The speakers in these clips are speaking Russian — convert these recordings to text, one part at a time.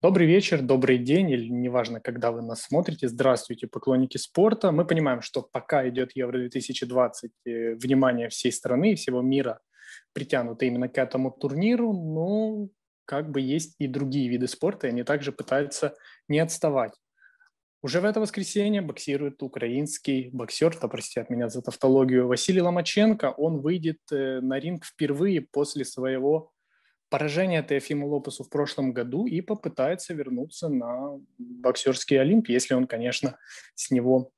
Добрый вечер, добрый день, или неважно, когда вы нас смотрите. Здравствуйте, поклонники спорта. Мы понимаем, что пока идет Евро-2020, э, внимание всей страны и всего мира притянуто именно к этому турниру, но как бы есть и другие виды спорта, и они также пытаются не отставать. Уже в это воскресенье боксирует украинский боксер, да простят меня за тавтологию, Василий Ломаченко. Он выйдет э, на ринг впервые после своего поражение Теофиму Лопесу в прошлом году и попытается вернуться на боксерский Олимп, если он, конечно, с него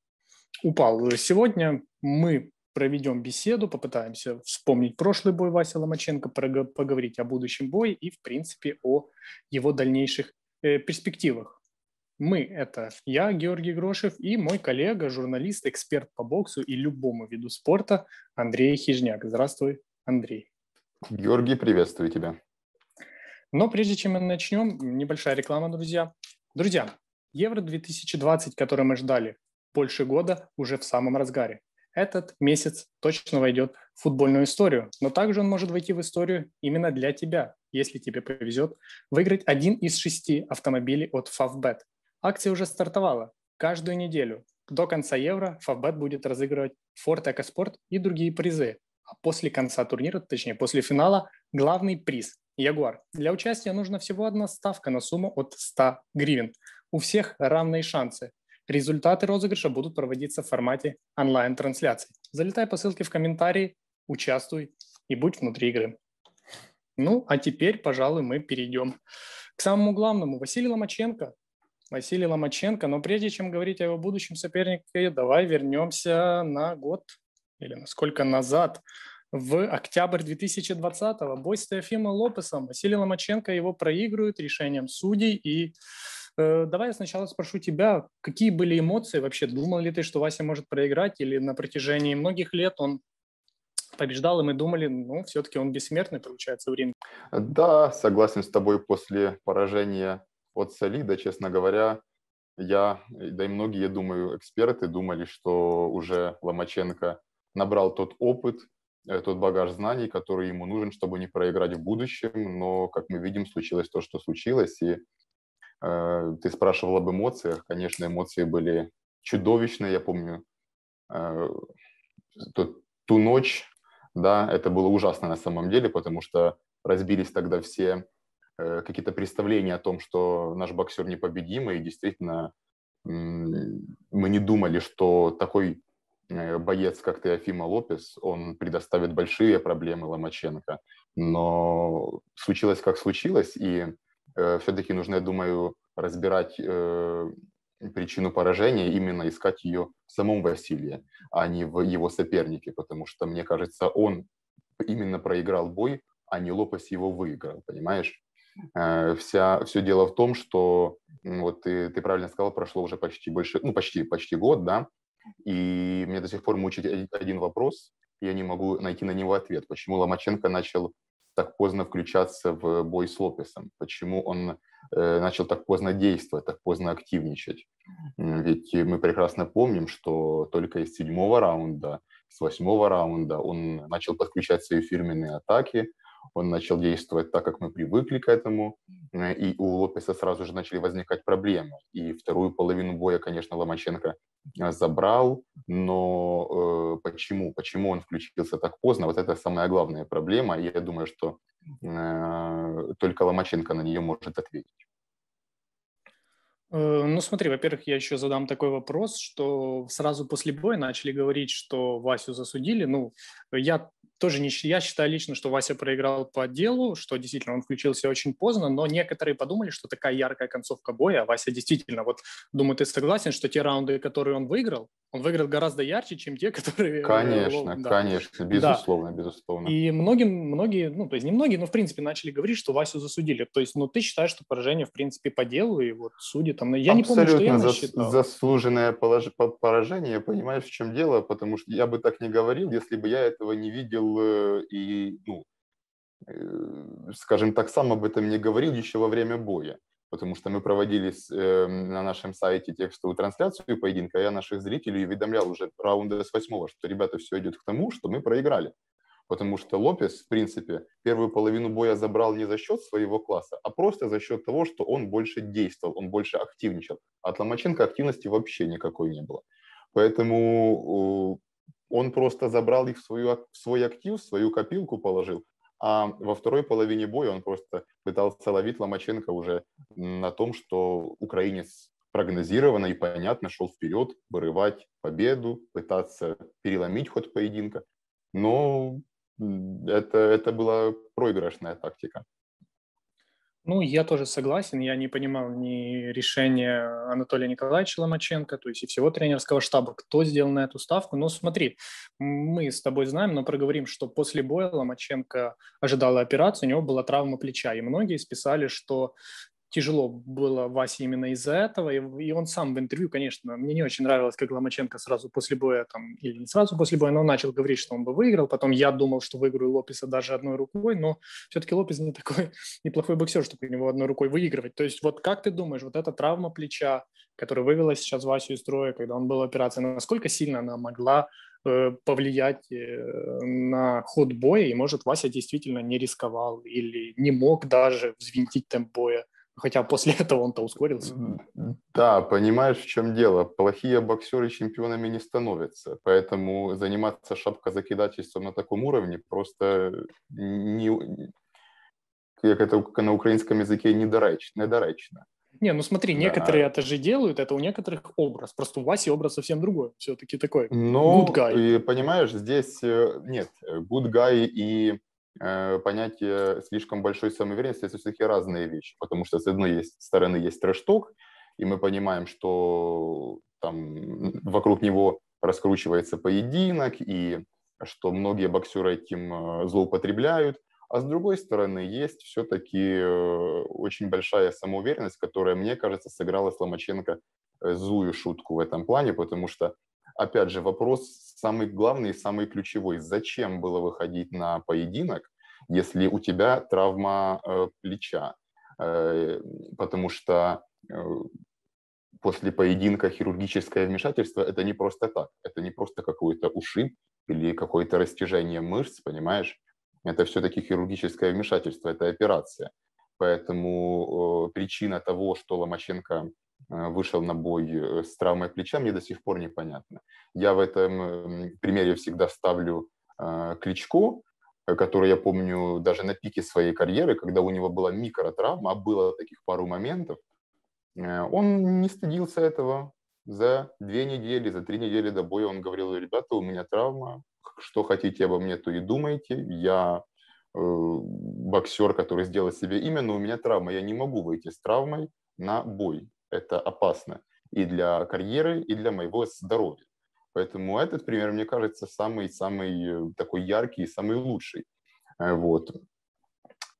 упал. Сегодня мы проведем беседу, попытаемся вспомнить прошлый бой Вася Ломаченко, поговорить о будущем бое и, в принципе, о его дальнейших э, перспективах. Мы – это я, Георгий Грошев, и мой коллега, журналист, эксперт по боксу и любому виду спорта Андрей Хижняк. Здравствуй, Андрей. Георгий, приветствую тебя. Но прежде чем мы начнем, небольшая реклама, друзья. Друзья, Евро-2020, который мы ждали больше года, уже в самом разгаре. Этот месяц точно войдет в футбольную историю, но также он может войти в историю именно для тебя, если тебе повезет выиграть один из шести автомобилей от Favbet. Акция уже стартовала. Каждую неделю до конца Евро Favbet будет разыгрывать Ford EcoSport и другие призы. А после конца турнира, точнее после финала, главный приз Ягуар. Для участия нужно всего одна ставка на сумму от 100 гривен. У всех равные шансы. Результаты розыгрыша будут проводиться в формате онлайн-трансляции. Залетай по ссылке в комментарии, участвуй и будь внутри игры. Ну, а теперь, пожалуй, мы перейдем к самому главному. Василий Ломаченко. Василий Ломаченко. Но прежде чем говорить о его будущем сопернике, давай вернемся на год или насколько назад в октябрь 2020-го. Бой с Теофимо Лопесом. Василий Ломаченко его проигрывает решением судей. И э, давай я сначала спрошу тебя, какие были эмоции вообще? Думал ли ты, что Вася может проиграть? Или на протяжении многих лет он побеждал, и мы думали, ну, все-таки он бессмертный, получается, в ринге. Да, согласен с тобой, после поражения от Солида, честно говоря, я, да и многие, я думаю, эксперты думали, что уже Ломаченко набрал тот опыт, тот багаж знаний, который ему нужен, чтобы не проиграть в будущем. Но, как мы видим, случилось то, что случилось. И э, ты спрашивал об эмоциях. Конечно, эмоции были чудовищные. Я помню э, ту, ту ночь, да, это было ужасно на самом деле, потому что разбились тогда все э, какие-то представления о том, что наш боксер непобедимый, и действительно мы не думали, что такой боец, как Теофима Лопес, он предоставит большие проблемы Ломаченко. Но случилось, как случилось, и э, все-таки нужно, я думаю, разбирать э, причину поражения, именно искать ее в самом Василии, а не в его сопернике, потому что, мне кажется, он именно проиграл бой, а не Лопес его выиграл, понимаешь? Э, вся, все дело в том, что, вот ты, ты правильно сказал, прошло уже почти больше, ну, почти, почти год, да, и мне до сих пор мучает один вопрос, я не могу найти на него ответ. Почему Ломаченко начал так поздно включаться в бой с Лопесом? Почему он э, начал так поздно действовать, так поздно активничать? Ведь мы прекрасно помним, что только из седьмого раунда, с восьмого раунда он начал подключать свои фирменные атаки, он начал действовать так, как мы привыкли к этому, э, и у Лопеса сразу же начали возникать проблемы. И вторую половину боя, конечно, Ломаченко э, забрал, но э, почему? Почему он включился так поздно? Вот это самая главная проблема, и я думаю, что э, только Ломаченко на нее может ответить. Э, ну, смотри, во-первых, я еще задам такой вопрос, что сразу после боя начали говорить, что Васю засудили. Ну, я тоже не, я считаю лично, что Вася проиграл по делу, что действительно он включился очень поздно, но некоторые подумали, что такая яркая концовка боя, а Вася действительно, вот, думаю, ты согласен, что те раунды, которые он выиграл, он выиграл гораздо ярче, чем те, которые... Э, конечно, да. конечно, безусловно, да. безусловно. И многим, многие, ну, то есть не многие, но в принципе начали говорить, что Васю засудили. То есть, ну, ты считаешь, что поражение, в принципе, по делу, и вот судьи там... Я Абсолютно не помню, что я зас, насчитал. заслуженное полож... поражение, понимаешь, в чем дело? Потому что я бы так не говорил, если бы я этого не видел э, и, ну, э, скажем так, сам об этом не говорил еще во время боя потому что мы проводили э, на нашем сайте текстовую трансляцию поединка, я наших зрителей уведомлял уже раунда с восьмого, что, ребята, все идет к тому, что мы проиграли. потому что Лопес, в принципе, первую половину боя забрал не за счет своего класса, а просто за счет того, что он больше действовал, он больше активничал. От Ломаченко активности вообще никакой не было. Поэтому он просто забрал их в, свою, в свой актив, в свою копилку положил, а во второй половине боя он просто пытался ловить Ломаченко уже на том, что украинец прогнозированно и понятно шел вперед, вырывать победу, пытаться переломить ход поединка. Но это, это была проигрышная тактика. Ну, я тоже согласен. Я не понимал ни решения Анатолия Николаевича Ломаченко, то есть и всего тренерского штаба, кто сделал на эту ставку. Но смотри, мы с тобой знаем, но проговорим, что после боя Ломаченко ожидала операцию, у него была травма плеча, и многие списали, что тяжело было Васе именно из-за этого, и, и он сам в интервью, конечно, мне не очень нравилось, как Ломаченко сразу после боя, там, или не сразу после боя, но начал говорить, что он бы выиграл, потом я думал, что выиграю Лопеса даже одной рукой, но все-таки Лопес не такой неплохой боксер, чтобы у него одной рукой выигрывать. То есть вот как ты думаешь, вот эта травма плеча, которая вывела сейчас Васю из строя, когда он был в операции, насколько сильно она могла э, повлиять э, на ход боя, и может Вася действительно не рисковал или не мог даже взвинтить темп боя Хотя после этого он-то ускорился. Да, понимаешь, в чем дело. Плохие боксеры чемпионами не становятся. Поэтому заниматься шапкозакидательством на таком уровне просто не, как это на украинском языке, недоречно. недоречно. Не, ну смотри, да. некоторые это же делают, это у некоторых образ. Просто у Васи образ совсем другой, все-таки такой. Ну, good guy. понимаешь, здесь э, нет, good guy и Э, понятие слишком большой самоуверенности – это все-таки разные вещи, потому что с одной есть, стороны есть трэш-ток, и мы понимаем, что там вокруг него раскручивается поединок, и что многие боксеры этим э, злоупотребляют, а с другой стороны есть все-таки э, очень большая самоуверенность, которая, мне кажется, сыграла с Ломаченко злую шутку в этом плане, потому что опять же, вопрос самый главный и самый ключевой. Зачем было выходить на поединок, если у тебя травма э, плеча? Э, потому что э, после поединка хирургическое вмешательство – это не просто так. Это не просто какой-то ушиб или какое-то растяжение мышц, понимаешь? Это все-таки хирургическое вмешательство, это операция. Поэтому э, причина того, что Ломаченко вышел на бой э, с травмой плеча, мне до сих пор непонятно. Я в этом примере всегда ставлю э, Кличко, который я помню даже на пике своей карьеры, когда у него была микротравма, а было таких пару моментов, он не стыдился этого. За две недели, за три недели до боя он говорил, ребята, у меня травма, что хотите обо мне, то и думайте. Я э, боксер, который сделал себе имя, но у меня травма, я не могу выйти с травмой на бой это опасно и для карьеры, и для моего здоровья. Поэтому этот пример, мне кажется, самый-самый э, такой яркий, самый лучший. Э, вот.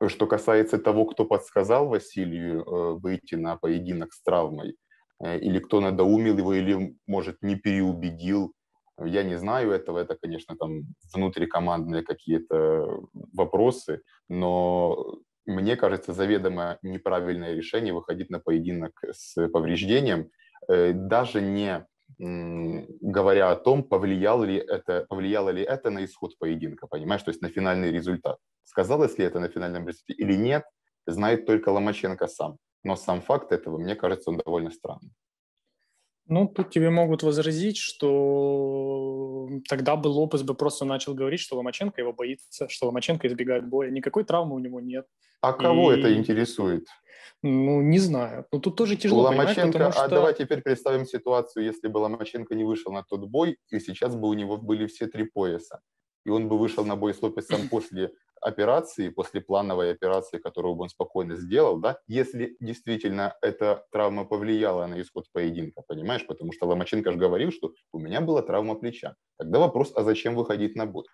Что касается того, кто подсказал Василию э, выйти на поединок с травмой, или кто надоумил его, или, может, не переубедил, я не знаю этого, это, конечно, там внутрикомандные какие-то вопросы, но мне кажется, заведомо неправильное решение выходить на поединок с повреждением, э, даже не говоря о том, повлияло ли это, повлияло ли это на исход поединка, понимаешь, то есть на финальный результат. Сказалось ли это на финальном результате или нет, знает только Ломаченко сам. Но сам факт этого, мне кажется, он довольно странный. Ну, тут тебе могут возразить, что тогда бы Лопес бы просто начал говорить, что Ломаченко его боится, что Ломаченко избегает боя. Никакой травмы у него нет. А кого И... это интересует? Ну, не знаю. Ну, тут тоже тяжело, Ломаченко, а что... А давай теперь представим ситуацию, если бы Ломаченко не вышел на тот бой, и сейчас бы у него были все три пояса. И он бы вышел на бой с Лопесом после операции, после плановой операции, которую бы он спокойно сделал, да, если действительно эта травма повлияла на исход поединка, понимаешь? Потому что Ломаченко же говорил, что у меня была травма плеча. Тогда вопрос, а зачем выходить на бой?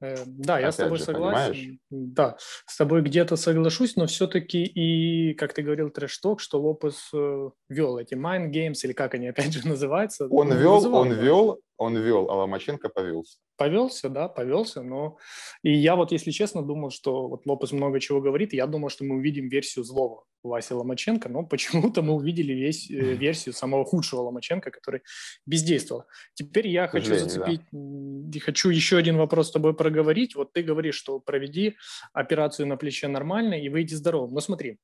Э, да, я Опять с тобой же, согласен. Понимаешь? Да, с тобой где-то соглашусь, но все-таки и, как ты говорил, трэш-ток, что Лопес э, вел эти mind games, или как они опять же называются. Он вел, он вел, он вел, а Ломаченко повелся. Повелся, да, повелся, но и я вот, если честно, думал, что вот Лопес много чего говорит, я думал, что мы увидим версию злого Васи Ломаченко, но почему-то мы увидели весь э, версию самого худшего Ломаченко, который бездействовал. Теперь я хочу зацепить, да. хочу еще один вопрос с тобой проговорить. Вот ты говоришь, что проведи операцию на плече нормально и выйди здоровым. Но смотри,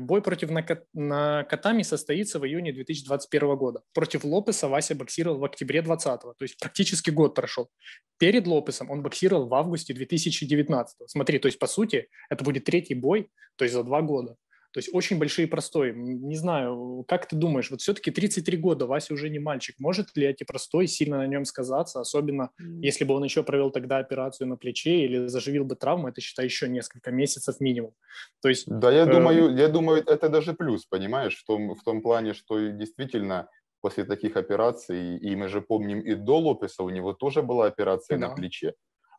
бой против Накатами состоится в июне 2021 года. Против Лопеса Вася боксировал в октябре 2020, то есть практически год прошел. Перед Лопесом он боксировал в августе 2019. Смотри, то есть по сути это будет третий бой, то есть за два года. То есть очень большие простой. Не знаю, как ты думаешь, вот все-таки 33 года, Вася уже не мальчик. Может ли эти простой сильно на нем сказаться, особенно mm. если бы он еще провел тогда операцию на плече или заживил бы травму, это, считай, еще несколько месяцев минимум. То есть, да, я, э... думаю, я думаю, это даже плюс, понимаешь, в том, в том плане, что действительно после таких операций, и мы же помним и до Лопеса у него тоже была операция да. на плече.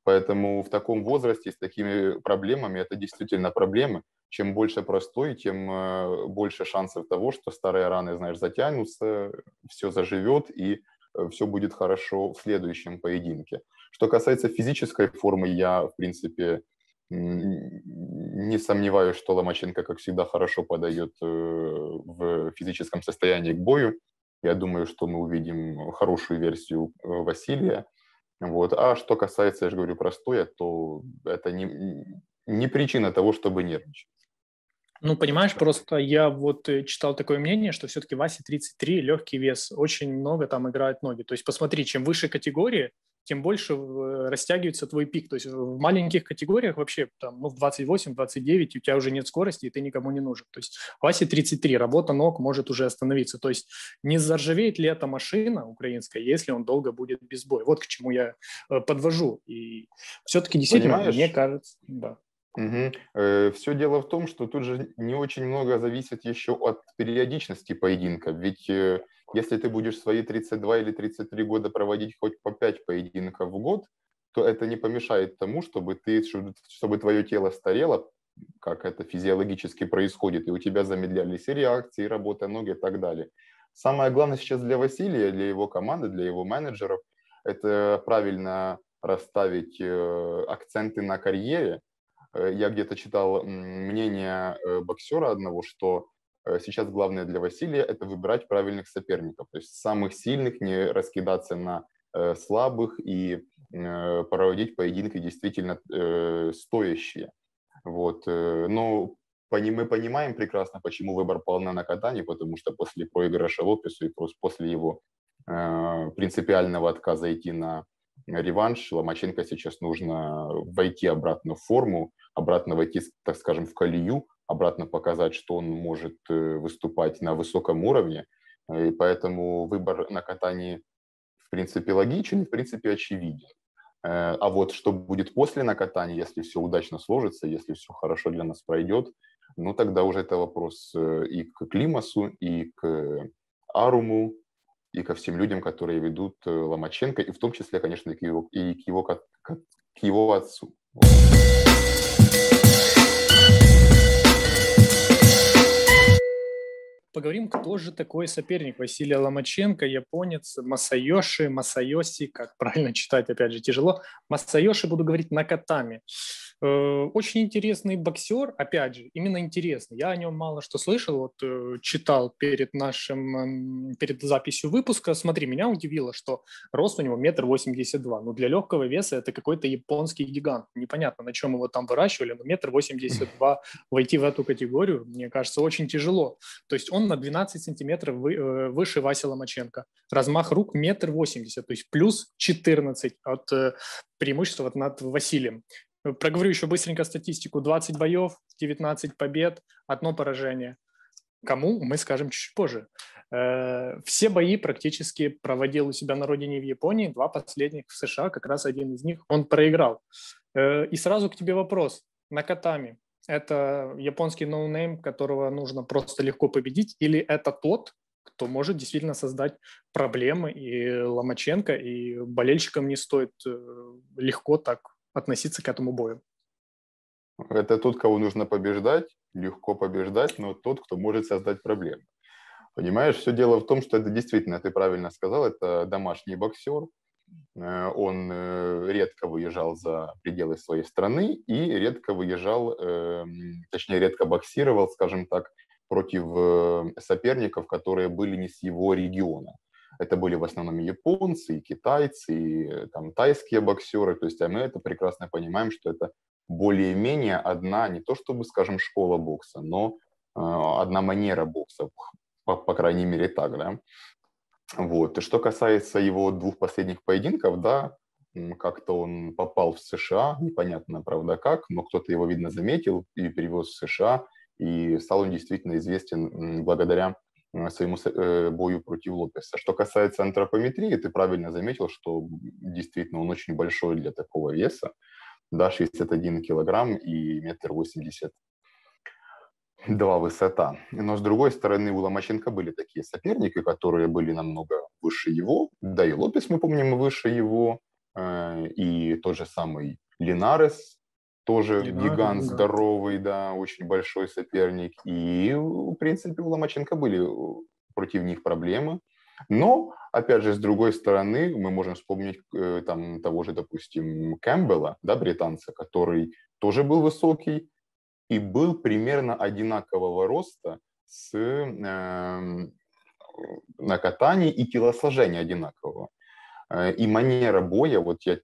Поэтому в таком возрасте с такими проблемами это действительно проблемы чем больше простой, тем э, больше шансов того, что старые раны, знаешь, затянутся, все заживет и э, все будет хорошо в следующем поединке. Что касается физической формы, я, в принципе, не сомневаюсь, что Ломаченко, как всегда, хорошо подает э, в физическом состоянии к бою. Я думаю, что мы увидим хорошую версию Василия. Вот. А что касается, я же говорю, простоя, то это не, не причина того, чтобы нервничать. Ну, понимаешь, просто я вот э, читал такое мнение, что все-таки Васе 33, легкий вес, очень много там играют ноги. То есть посмотри, чем выше категории, тем больше э, растягивается твой пик. То есть в маленьких категориях вообще там, ну, в 28-29 у тебя уже нет скорости, и ты никому не нужен. То есть в Васе 33, работа ног может уже остановиться. То есть не заржавеет ли эта машина украинская, если он долго будет без боя? Вот к чему я э, подвожу. И все-таки действительно, Понимаешь? мне кажется, да. Угу. Э, Все дело в том, что тут же не очень много зависит еще от периодичности поединка. Ведь э, если ты будешь свои 32 или 33 года проводить хоть по 5 поединков в год, то это не помешает тому, чтобы, ты, чтобы твое тело старело, как это физиологически происходит, и у тебя замедлялись и реакции, и работа ноги и так далее. Самое главное сейчас для Василия, для его команды, для его менеджеров, это правильно расставить э, акценты на карьере, я где-то читал мнение э, боксера одного, что э, сейчас главное для Василия – это выбирать правильных соперников, то есть самых сильных, не раскидаться на слабых и проводить поединки действительно стоящие. Вот. Но мы понимаем прекрасно, почему выбор пал на накатание, потому что после проигрыша Лопесу и после его принципиального отказа идти на реванш, Ломаченко сейчас нужно войти обратно в форму, обратно войти, так скажем, в колею, обратно показать, что он может э, выступать на высоком уровне. И поэтому выбор на катании, в принципе, логичен, в принципе, очевиден. Э, а вот что будет после накатания, если все удачно сложится, если все хорошо для нас пройдет, ну тогда уже это вопрос э, и к Климасу, и к Аруму, и ко всем людям, которые ведут Ломаченко, и в том числе, конечно, и к его, и к его, к, к его отцу. Поговорим, кто же такой соперник Василия Ломаченко, японец, Масайоши, Масайоси, как правильно читать, опять же, тяжело. Масайоши буду говорить на катами. Э, очень интересный боксер, опять же, именно интересный. Я о нем мало что слышал, вот э, читал перед нашим, перед записью выпуска. Смотри, меня удивило, что рост у него метр восемьдесят два. Ну, для легкого веса это какой-то японский гигант. Непонятно, на чем его там выращивали, но метр восемьдесят два войти в эту категорию, мне кажется, очень тяжело. То есть он на 12 сантиметров э, выше Васи Ломаченко. Размах рук метр восемьдесят, то есть плюс 14 от преимущества над Василием. Проговорю еще быстренько статистику. 20 боев, 19 побед, одно поражение. Кому, мы скажем чуть позже. Э, все бои практически проводил у себя на родине в Японии, два последних в США, как раз один из них он проиграл. Э, и сразу к тебе вопрос. Накатани это японский ноунейм, которого нужно просто легко победить, или это тот, кто может действительно создать проблемы и Ломаченко, и болельщикам не стоит э, легко так относиться к этому бою? Это тот, кого нужно побеждать, легко побеждать, но тот, кто может создать проблемы. Понимаешь, все дело в том, что это действительно, ты правильно сказал, это домашний боксер, Э, он э, редко выезжал за пределы своей страны и редко выезжал, эм, точнее, редко боксировал, скажем так, против э, соперников, которые были не с его региона. Это были в основном японцы, и китайцы, и там, тайские боксеры. То есть а мы это прекрасно понимаем, что это более-менее одна, не то чтобы, скажем, школа бокса, но одна манера бокса, по, по крайней мере так, да. Вот. И что касается его двух последних поединков, да, как-то он попал в США, непонятно, правда, как, но кто-то его, видно, заметил и перевез в США, и стал он действительно известен благодаря своему э, бою против Лопеса. Что касается антропометрии, ты правильно заметил, что действительно он очень большой для такого веса, да, 61 килограмм и метр восемьдесят два высота. Но с другой стороны, у Ломаченко были такие соперники, которые были намного выше его. Да и Лопес, мы помним, выше его. Э, и тот же самый Линарес, тоже Линарес, гигант здоровый, да, очень большой соперник. И, в принципе, у Ломаченко были против них проблемы. Но, опять же, с другой стороны, мы можем вспомнить э, там того же, допустим, Кэмпбелла, да, британца, который тоже был высокий, и был примерно одинакового роста с э, на катании и телосложение одинакового. Э, и манера боя, вот я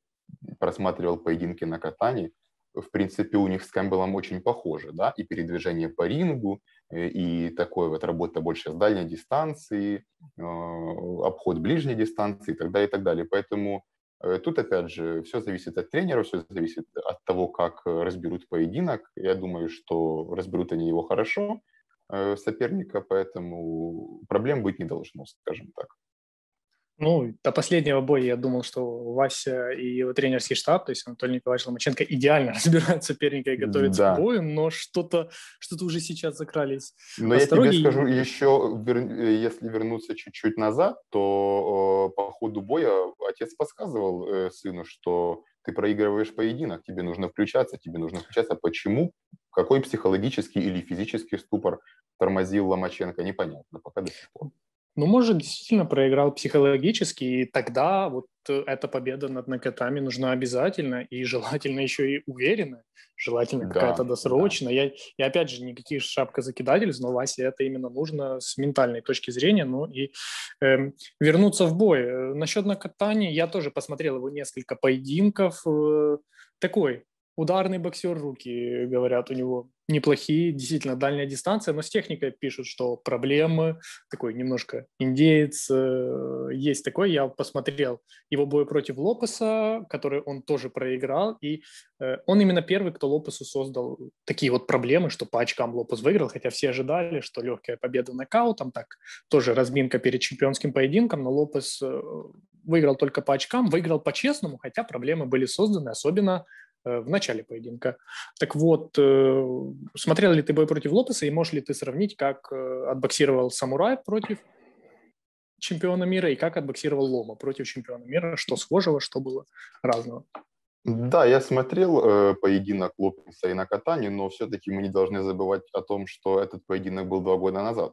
просматривал поединки на катании, в принципе, у них с Кэмпбеллом очень похоже, да, и передвижение по рингу, э, и такое вот работа больше с дальней дистанции, э, обход ближней дистанции и так далее, и так далее. Поэтому Э, тут, опять же, все зависит от тренера, все зависит от того, как разберут поединок. Я думаю, что разберут они его хорошо, соперника, поэтому проблем быть не должно, скажем так. Ну, до последнего боя я думал, что Вася и его тренерский штаб, то есть Анатолий Николаевич Ломаченко, идеально разбирают соперника и готовятся да. к бою, но что-то что уже сейчас закрались. Но я тебе скажу еще, если вернуться чуть-чуть назад, то по ходу боя отец подсказывал э, сыну, что ты проигрываешь поединок, тебе нужно включаться, тебе нужно включаться. Почему? Какой психологический или физический ступор тормозил Ломаченко, непонятно пока до сих пор. Ну, может, действительно проиграл психологически, и тогда вот э, эта победа над Накатами нужна обязательно, и желательно еще и уверенно, желательно да, какая-то досрочная. Да. Я, я, опять же, никаких шапкозакидательств, но Васе это именно нужно с ментальной точки зрения, ну и э, вернуться в бой. Э, насчет Накатани, я тоже посмотрел его несколько поединков, э, такой Ударный боксер, руки, говорят, у него неплохие, действительно дальняя дистанция, но с техникой пишут, что проблемы, такой немножко индеец, э, есть такой, я посмотрел его бой против Лопеса, который он тоже проиграл, и э, он именно первый, кто Лопесу создал такие вот проблемы, что по очкам Лопес выиграл, хотя все ожидали, что легкая победа нокаутом, так тоже разминка перед чемпионским поединком, но Лопес э, выиграл только по очкам, выиграл по-честному, хотя проблемы были созданы, особенно в начале поединка. Так вот, э, смотрел ли ты бой против Лопеса и можешь ли ты сравнить, как э, отбоксировал Самурай против чемпиона мира и как отбоксировал Лома против чемпиона мира? Что схожего, что было разного? Да, я смотрел э, поединок Лопеса и на катании, но все-таки мы не должны забывать о том, что этот поединок был два года назад,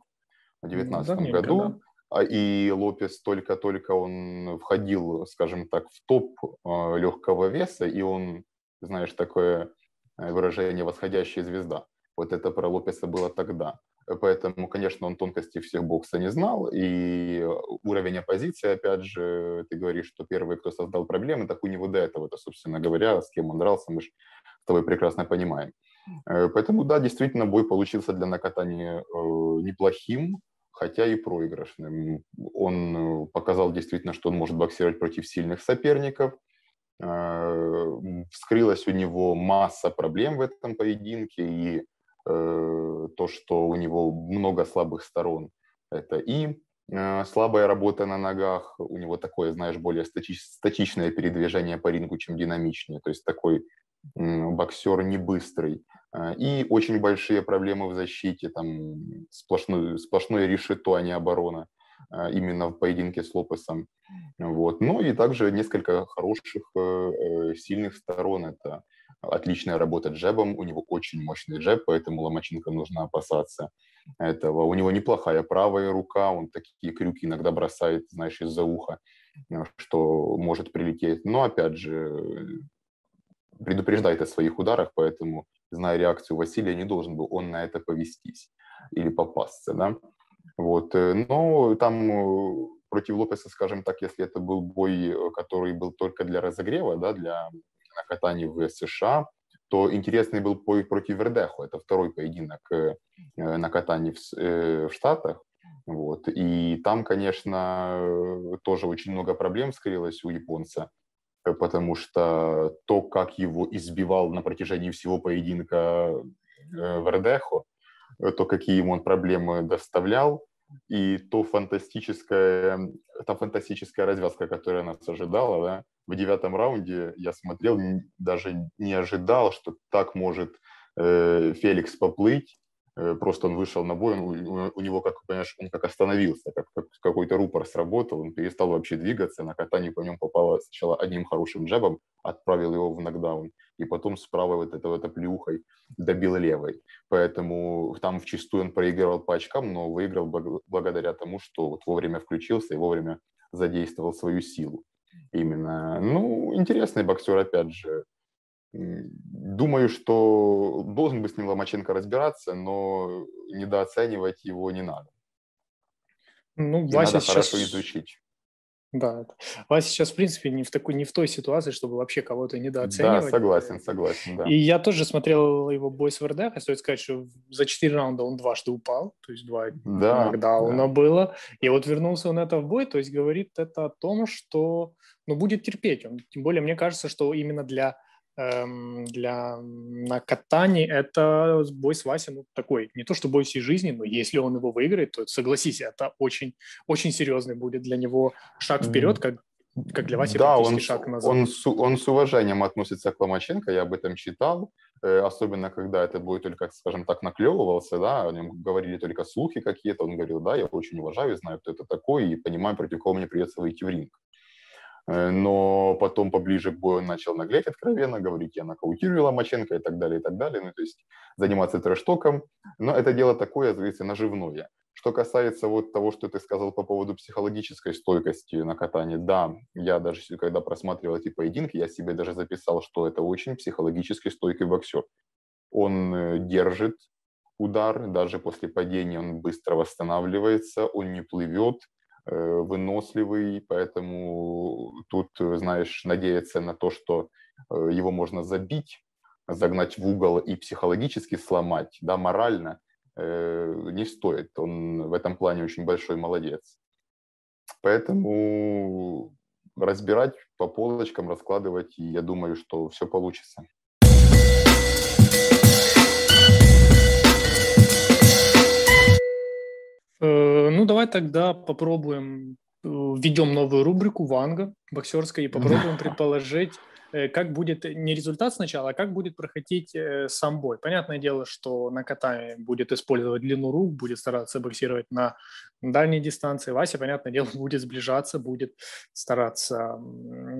в 2019 году. Да. А, и Лопес только-только он входил, скажем так, в топ э, легкого веса, и он знаешь, такое э, выражение «восходящая звезда». Вот это про Лопеса было тогда. Поэтому, конечно, он тонкости всех бокса не знал, и уровень оппозиции, опять же, ты говоришь, что первый, кто создал проблемы, так у него до этого, это, собственно говоря, с кем он дрался, мы же с тобой прекрасно понимаем. Э, поэтому, да, действительно, бой получился для накатания э, неплохим, хотя и проигрышным. Он показал действительно, что он может боксировать против сильных соперников, Э, вскрылась у него масса проблем в этом поединке, и э, то, что у него много слабых сторон, это и э, слабая работа на ногах, у него такое, знаешь, более стати- статичное передвижение по рингу, чем динамичнее, то есть такой боксер не быстрый, и очень большие проблемы в защите, там сплошной, сплошное решето, а не оборона. А, именно в поединке с Лопесом. Вот. Ну и также несколько хороших, э, э, сильных сторон. Это отличная работа джебом, у него очень мощный джеб, поэтому Ломаченко нужно опасаться этого. У него неплохая правая рука, он такие крюки иногда бросает, знаешь, из-за уха. что может прилететь. Но, опять же, предупреждает о своих ударах, поэтому, зная реакцию Василия, не должен был он на это повестись или попасться, да. Вот. Но там против Лопеса, скажем так, если это был бой, который был только для разогрева, да, для катания в США, то интересный был бой против Вердехо. Это второй поединок э, на катании в, э, в Штатах. Вот. И там, конечно, тоже очень много проблем вскрылось у японца, э, потому что то, как его избивал на протяжении всего поединка Вердехо, то, какие ему он проблемы доставлял, и то фантастическая, та фантастическая развязка, которая нас ожидала, да, в девятом раунде я смотрел, даже не ожидал, что так может э, Феликс поплыть, Э, просто он вышел на бой, он, у него, как понимаешь, он как остановился, как, как какой-то рупор сработал, он перестал вообще двигаться, на катании по нему попало сначала одним хорошим джебом, отправил его в нокдаун, и потом с правой вот этой вот оплюхой добил левой. Поэтому там в чистую он проигрывал по очкам, но выиграл благодаря тому, что вот вовремя включился и вовремя задействовал свою силу. Именно. Ну, интересный боксер, опять же. Думаю, что должен бы с ним Ломаченко разбираться, но недооценивать его не надо. Ну, Вася надо сейчас... хорошо изучить. Да, Вася сейчас, в принципе, не в, такой, не в той ситуации, чтобы вообще кого-то недооценивать. Да, согласен, согласен, да. И я тоже смотрел его бой с ВРД, стоит сказать, что за 4 раунда он дважды упал, то есть два да, нокдауна да. было. И вот вернулся он это в бой, то есть говорит это о том, что ну, будет терпеть он. Тем более, мне кажется, что именно для для на катании это бой с Васей, ну, такой, не то что бой всей жизни, но если он его выиграет, то согласись, это очень, очень серьезный будет для него шаг вперед, как, как для Васи да, он, шаг назад. Он, с, он с уважением относится к Ломаченко, я об этом читал, э, особенно когда это бой только, скажем так, наклевывался, да, о нем говорили только слухи какие-то, он говорил, да, я очень уважаю, знаю, кто это такой, и понимаю, против кого мне придется выйти в ринг. Э, но потом поближе к бою он начал наглеть откровенно, говорить, я нокаутирую Ломаченко и так далее, и так далее, ну, то есть заниматься трэштоком, но это дело такое, говорится, наживное. Что касается вот того, что ты сказал по поводу психологической стойкости на катании, да, я даже, когда просматривал эти поединки, я себе даже записал, что это очень психологически стойкий боксер. Он э, держит удар, даже после падения он быстро восстанавливается, он не плывет, выносливый, поэтому тут, знаешь, надеяться на то, что э, его можно забить, загнать в угол и психологически сломать, да, морально, э, не стоит. Он в этом плане очень большой молодец. Поэтому разбирать по полочкам, раскладывать, я думаю, что все получится. Ну, давай тогда попробуем, э, введем новую рубрику Ванга боксерской и попробуем предположить, Э, как будет не результат сначала, а как будет проходить э, сам бой. Понятное дело, что на катании будет использовать длину рук, будет стараться боксировать на дальней дистанции. Вася, понятное дело, будет сближаться, будет стараться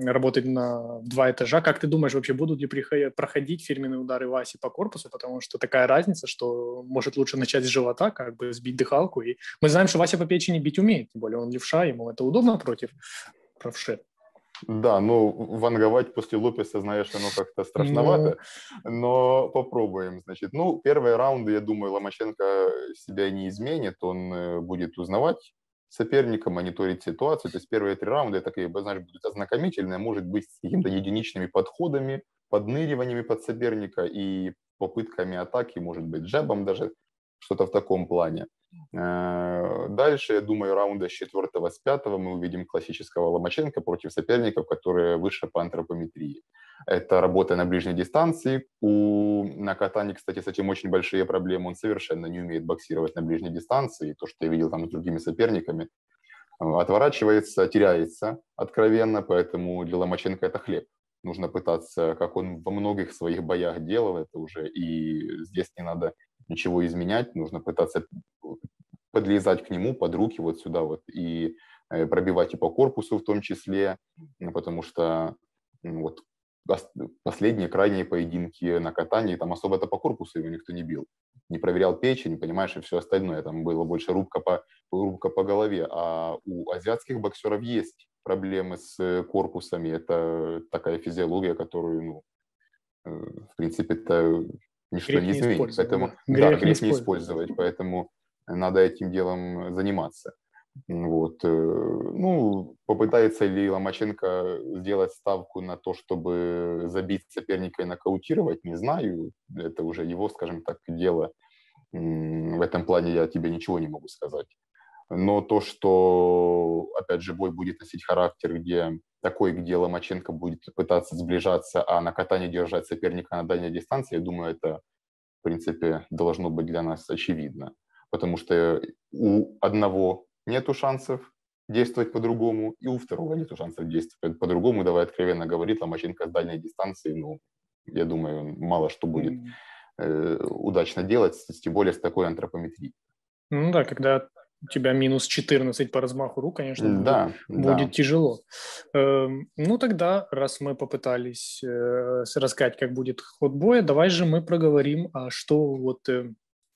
работать на два этажа. Как ты думаешь, вообще будут ли проходить фирменные удары Васи по корпусу? Потому что такая разница, что может лучше начать с живота, как бы сбить дыхалку. И мы знаем, что Вася по печени бить умеет, тем более он левша, ему это удобно против правши. Да, ну, ванговать после Лопеса, знаешь, оно как-то страшновато, ну... но попробуем, значит. Ну, первые раунды, я думаю, Ломаченко себя не изменит, он э, будет узнавать соперника, мониторить ситуацию, то есть первые три раунда, такие, знаешь, будут ознакомительные, может быть, с какими-то единичными подходами, подныриваниями под соперника и попытками атаки, может быть, джебом даже, что-то в таком плане. Э, дальше, я думаю, раунда с четвертого, с пятого мы увидим классического Ломаченко против соперников, которые выше по антропометрии. Это работа на ближней дистанции. У Накатани, кстати, с этим очень большие проблемы. Он совершенно не умеет боксировать на ближней дистанции. То, что я видел там с другими соперниками, э, отворачивается, теряется откровенно, поэтому для Ломаченко это хлеб. Нужно пытаться, как он во многих своих боях делал это уже, и здесь не надо ничего изменять, нужно пытаться подлезать к нему под руки вот сюда вот и э, пробивать и по корпусу в том числе, потому что вот последние крайние поединки на катании, там особо-то по корпусу его никто не бил. Не проверял печень, понимаешь, и все остальное. Там было больше рубка по, рубка по голове. А у азиатских боксеров есть проблемы с корпусами. Это такая физиология, которую, ну, в принципе, это ничто грех не изменит. Поэтому, грех да, грех не использовать. Поэтому надо этим делом заниматься. Вот. Э, ну, попытается ли Ломаченко сделать ставку на то, чтобы забить соперника и нокаутировать, не знаю. Это уже его, скажем так, дело. В этом плане я тебе ничего не могу сказать. Но то, что, опять же, бой будет носить характер, где такой, где Ломаченко будет пытаться сближаться, а на катании держать соперника на дальней дистанции, я думаю, это, в принципе, должно быть для нас очевидно. Потому что у одного нету шансов действовать по-другому, и у второго нету шансов действовать по-другому. Давай откровенно говорить, Ломаченко с дальней дистанции, ну, я думаю, мало что будет э, удачно делать, тем более с такой антропометрией. Ну да, когда у тебя минус 14 по размаху рук, конечно, да, будет, да. тяжело. Э, ну тогда, раз мы попытались э, рассказать, как будет ход боя, давай же мы проговорим, а что вот э,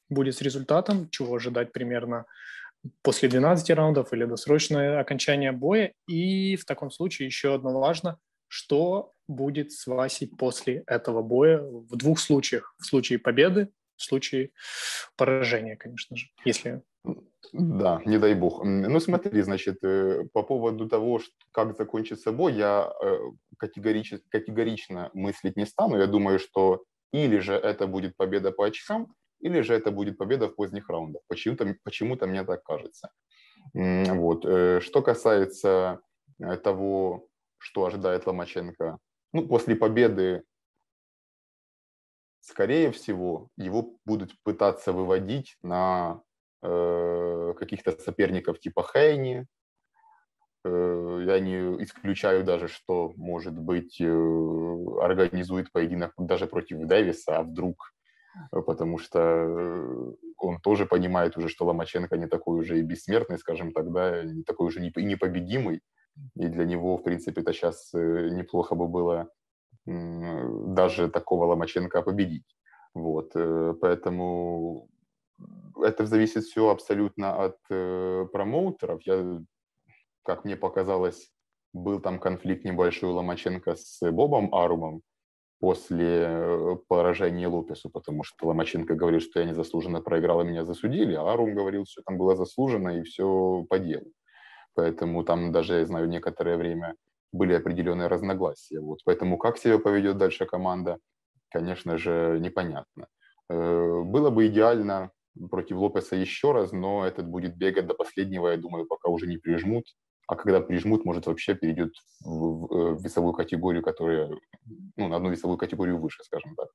будет с результатом, чего ожидать примерно после 12 раундов или досрочное окончание боя. И в таком случае еще одно важно, что будет с Васей после этого боя в двух случаях. В случае победы, в случае поражения, конечно же, если... Да, не дай бог. Ну смотри, значит, э, по поводу того, как закончится бой, я э, категорично, категорично мыслить не стану. Я думаю, что или же это будет победа по очкам, или же это будет победа в поздних раундах. Почему-то, почему-то мне так кажется. Вот. Э, что касается того, что ожидает Ломаченко, ну, после победы, скорее всего, его будут пытаться выводить на каких-то соперников типа Хейни. Э, я не исключаю даже, что, может быть, э, организует поединок даже против Дэвиса, а вдруг потому что э, он тоже понимает уже, что Ломаченко не такой уже и бессмертный, скажем так, да, не такой уже и непобедимый, и для него, в принципе, это сейчас э, неплохо бы было даже такого Ломаченко победить. Вот, э, поэтому это зависит все абсолютно от промоутеров. Я, как мне показалось, был там конфликт небольшой у Ломаченко с Бобом Арумом, после э, поражения Лопесу, потому что Ломаченко говорил, что я незаслуженно проиграл, и меня засудили, а Арум говорил, что там было заслуженно, и все по делу. Поэтому там даже, я знаю, некоторое время были определенные разногласия. Вот. Поэтому как себя поведет дальше команда, конечно же, непонятно. Э, было бы идеально против Лопеса еще раз, но этот будет бегать до последнего, я думаю, пока уже не прижмут а когда прижмут, может вообще перейдет в, в, весовую категорию, которая, ну, на одну весовую категорию выше, скажем так.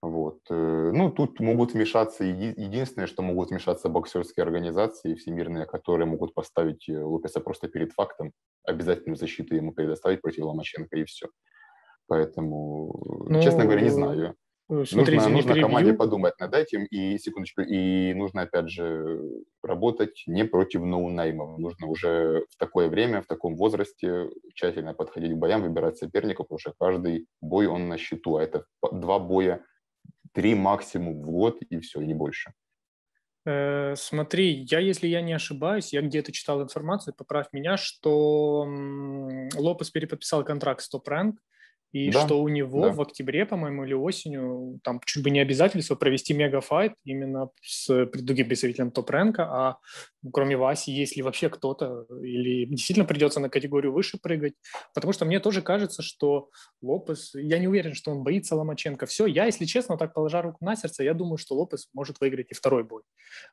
Вот. Э, ну, тут могут вмешаться, единственное, что могут вмешаться боксерские организации всемирные, которые могут поставить э, Лопеса просто перед фактом, обязательную защиту ему предоставить против Ломаченко и все. Поэтому, ну, честно говоря, не знаю. Ну, смотрите, нужно, нужно команде подумать над этим, и, секундочку, и нужно, опять же, работать не против ноунеймов. Нужно уже в такое время, в таком возрасте тщательно подходить к боям, выбирать соперников, потому что каждый бой, он на счету, а это два боя, три максимум в год, и все, и не больше. Э, смотри, я, если я не ошибаюсь, я где-то читал информацию, поправь меня, что Лопес переподписал контракт с Топ Rank, и да, что у него да. в октябре, по-моему, или осенью, там чуть бы не обязательство провести мегафайт именно с другим представителем топ-рэнка, а кроме Васи, есть ли вообще кто-то, или действительно придется на категорию выше прыгать, потому что мне тоже кажется, что Лопес, я не уверен, что он боится Ломаченко. Все, я, если честно, так положа руку на сердце, я думаю, что Лопес может выиграть и второй бой.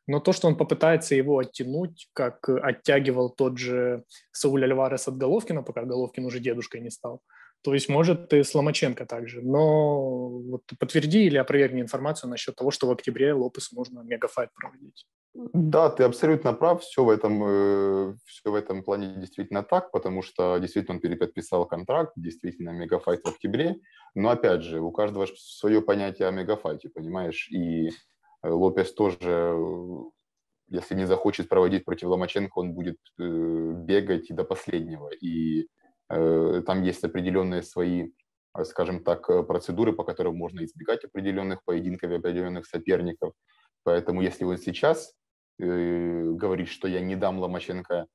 Но то, что он попытается его оттянуть, как оттягивал тот же Сауль Альварес от Головкина, пока Головкин уже дедушкой не стал, то есть, может, и с Ломаченко также. Но вот подтверди или опровергни информацию насчет того, что в октябре Лопесу нужно мегафайт проводить. Да, ты абсолютно прав. Все в этом, э, все в этом плане действительно так, потому что действительно он переподписал контракт, действительно мегафайт в октябре. Но опять же, у каждого свое понятие о мегафайте, понимаешь? И э, Лопес тоже, э, если не захочет проводить против Ломаченко, он будет бегать до последнего. И там есть определенные свои, э, скажем так, э, процедуры, по которым можно избегать определенных поединков и определенных соперников. Поэтому если он сейчас э, говорит, что я не дам Ломаченко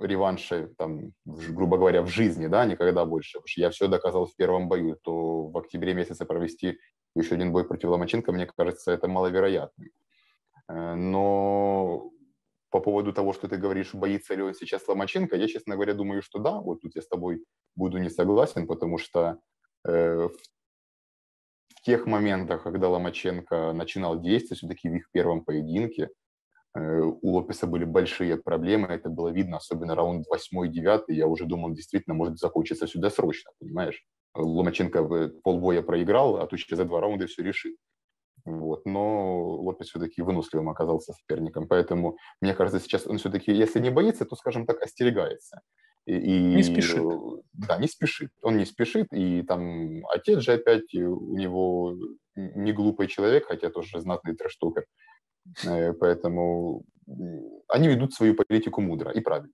реванша, там, грубо говоря, в жизни, да, никогда больше. Потому что я все доказал в первом бою, то в октябре месяце провести еще один бой против Ломаченко, мне кажется, это маловероятно. Э, но по поводу того, что ты говоришь, боится ли он сейчас Ломаченко, я, честно говоря, думаю, что да. Вот тут я с тобой буду не согласен, потому что э, в тех моментах, когда Ломаченко начинал действовать, все-таки в их первом поединке, э, у Лопеса были большие проблемы, это было видно, особенно раунд 8-9, я уже думал, действительно может закончиться сюда срочно, понимаешь? Ломаченко полбоя проиграл, а тут за два раунда все решит. Вот. Но Лопес все-таки выносливым оказался соперником. Поэтому, мне кажется, сейчас он все-таки, если не боится, то, скажем так, остерегается. И, не спешит. Да, не спешит. Он не спешит. И там отец же опять, у него не глупый человек, хотя тоже знатный трэштокер. Э, поэтому они ведут свою политику мудро и правильно.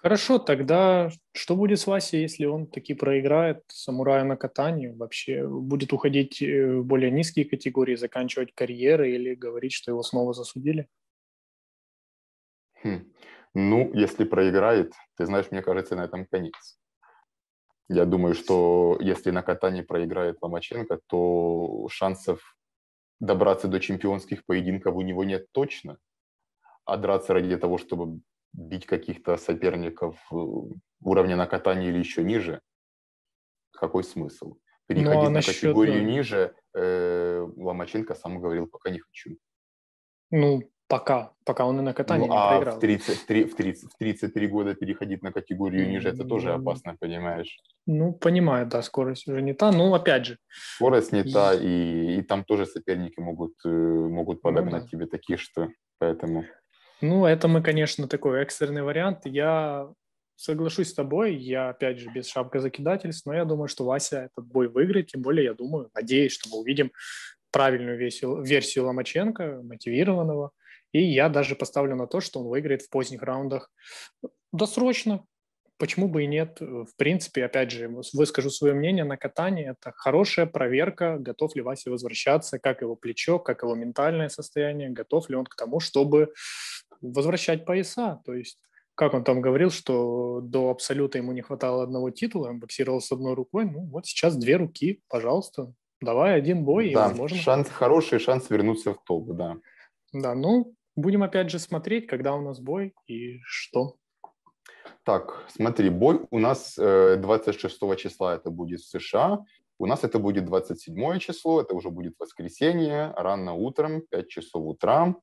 Хорошо, тогда что будет с Васей, если он таки проиграет самурая на катании? Вообще будет уходить э, в более низкие категории, заканчивать карьеры или говорить, что его снова засудили? Хм. Ну, если проиграет, ты знаешь, мне кажется, на этом конец. Я думаю, что если на катании проиграет Ломаченко, то шансов добраться до чемпионских поединков у него нет точно. А драться ради того, чтобы бить каких-то соперников уровня на катании или еще ниже, какой смысл? Переходить ну, а на насчет... категорию ниже, э, Ломаченко сам говорил, пока не хочу. Ну, пока, пока он и на катании ну, не а проиграл. В, 33, в, 30, в 33 года переходить на категорию ниже, это тоже опасно, понимаешь? Ну, понимаю, да, скорость уже не та, но опять же. Скорость не и... та, и, и там тоже соперники могут, э, могут подогнать ну, да. тебе такие, что поэтому... Ну, это мы, конечно, такой экстренный вариант. Я соглашусь с тобой, я, опять же, без шапкозакидательств, но я думаю, что Вася этот бой выиграет, тем более, я думаю, надеюсь, что мы увидим правильную версию Ломаченко, мотивированного, и я даже поставлю на то, что он выиграет в поздних раундах досрочно, почему бы и нет. В принципе, опять же, выскажу свое мнение на катании. Это хорошая проверка, готов ли Вася возвращаться, как его плечо, как его ментальное состояние, готов ли он к тому, чтобы возвращать пояса. То есть, как он там говорил, что до абсолюта ему не хватало одного титула, он боксировал с одной рукой. Ну, вот сейчас две руки, пожалуйста, давай один бой, да, и возможно... шанс хороший, шанс вернуться в топ, да. Да, ну, будем опять же смотреть, когда у нас бой и что. Так, смотри, бой у нас 26 э, числа это будет в США, у нас это будет 27 число, это уже будет воскресенье, рано утром, 5 часов утра.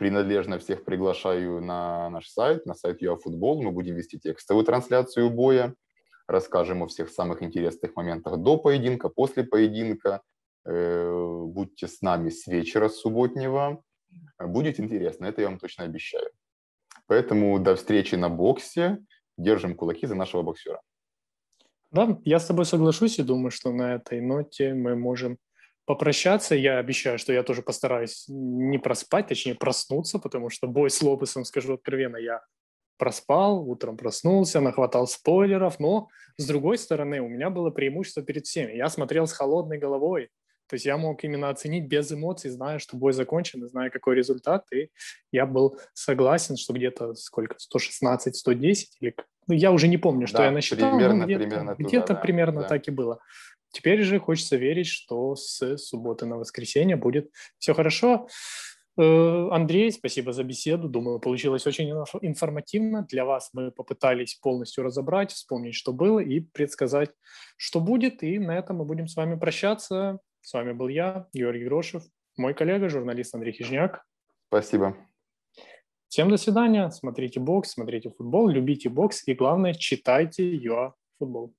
Принадлежно всех приглашаю на наш сайт, на сайт ЮАФутбол. Мы будем вести текстовую трансляцию боя, расскажем о всех самых интересных моментах до поединка, после поединка. Э, будьте с нами с вечера субботнего. Будет интересно, это я вам точно обещаю. Поэтому до встречи на боксе. Держим кулаки за нашего боксера. Да, я с тобой соглашусь и думаю, что на этой ноте мы можем попрощаться. Я обещаю, что я тоже постараюсь не проспать, точнее проснуться, потому что бой с Лопесом, скажу откровенно, я проспал, утром проснулся, нахватал спойлеров, но с другой стороны у меня было преимущество перед всеми. Я смотрел с холодной головой, то есть я мог именно оценить без эмоций, зная, что бой закончен, зная, какой результат, и я был согласен, что где-то сколько, 116, 110, или, ну, я уже не помню, что да, я насчитал, примерно, где-то, примерно, туда, где-то да, примерно да. так и было. Теперь же хочется верить, что с субботы на воскресенье будет все хорошо. Э, Андрей, спасибо за беседу. Думаю, получилось очень информативно. Для вас мы попытались полностью разобрать, вспомнить, что было, и предсказать, что будет. И на этом мы будем с вами прощаться. С вами был я, Георгий Грошев, мой коллега, журналист Андрей Хижняк. Спасибо. Всем до свидания. Смотрите бокс, смотрите футбол, любите бокс и, главное, читайте ЮА футбол.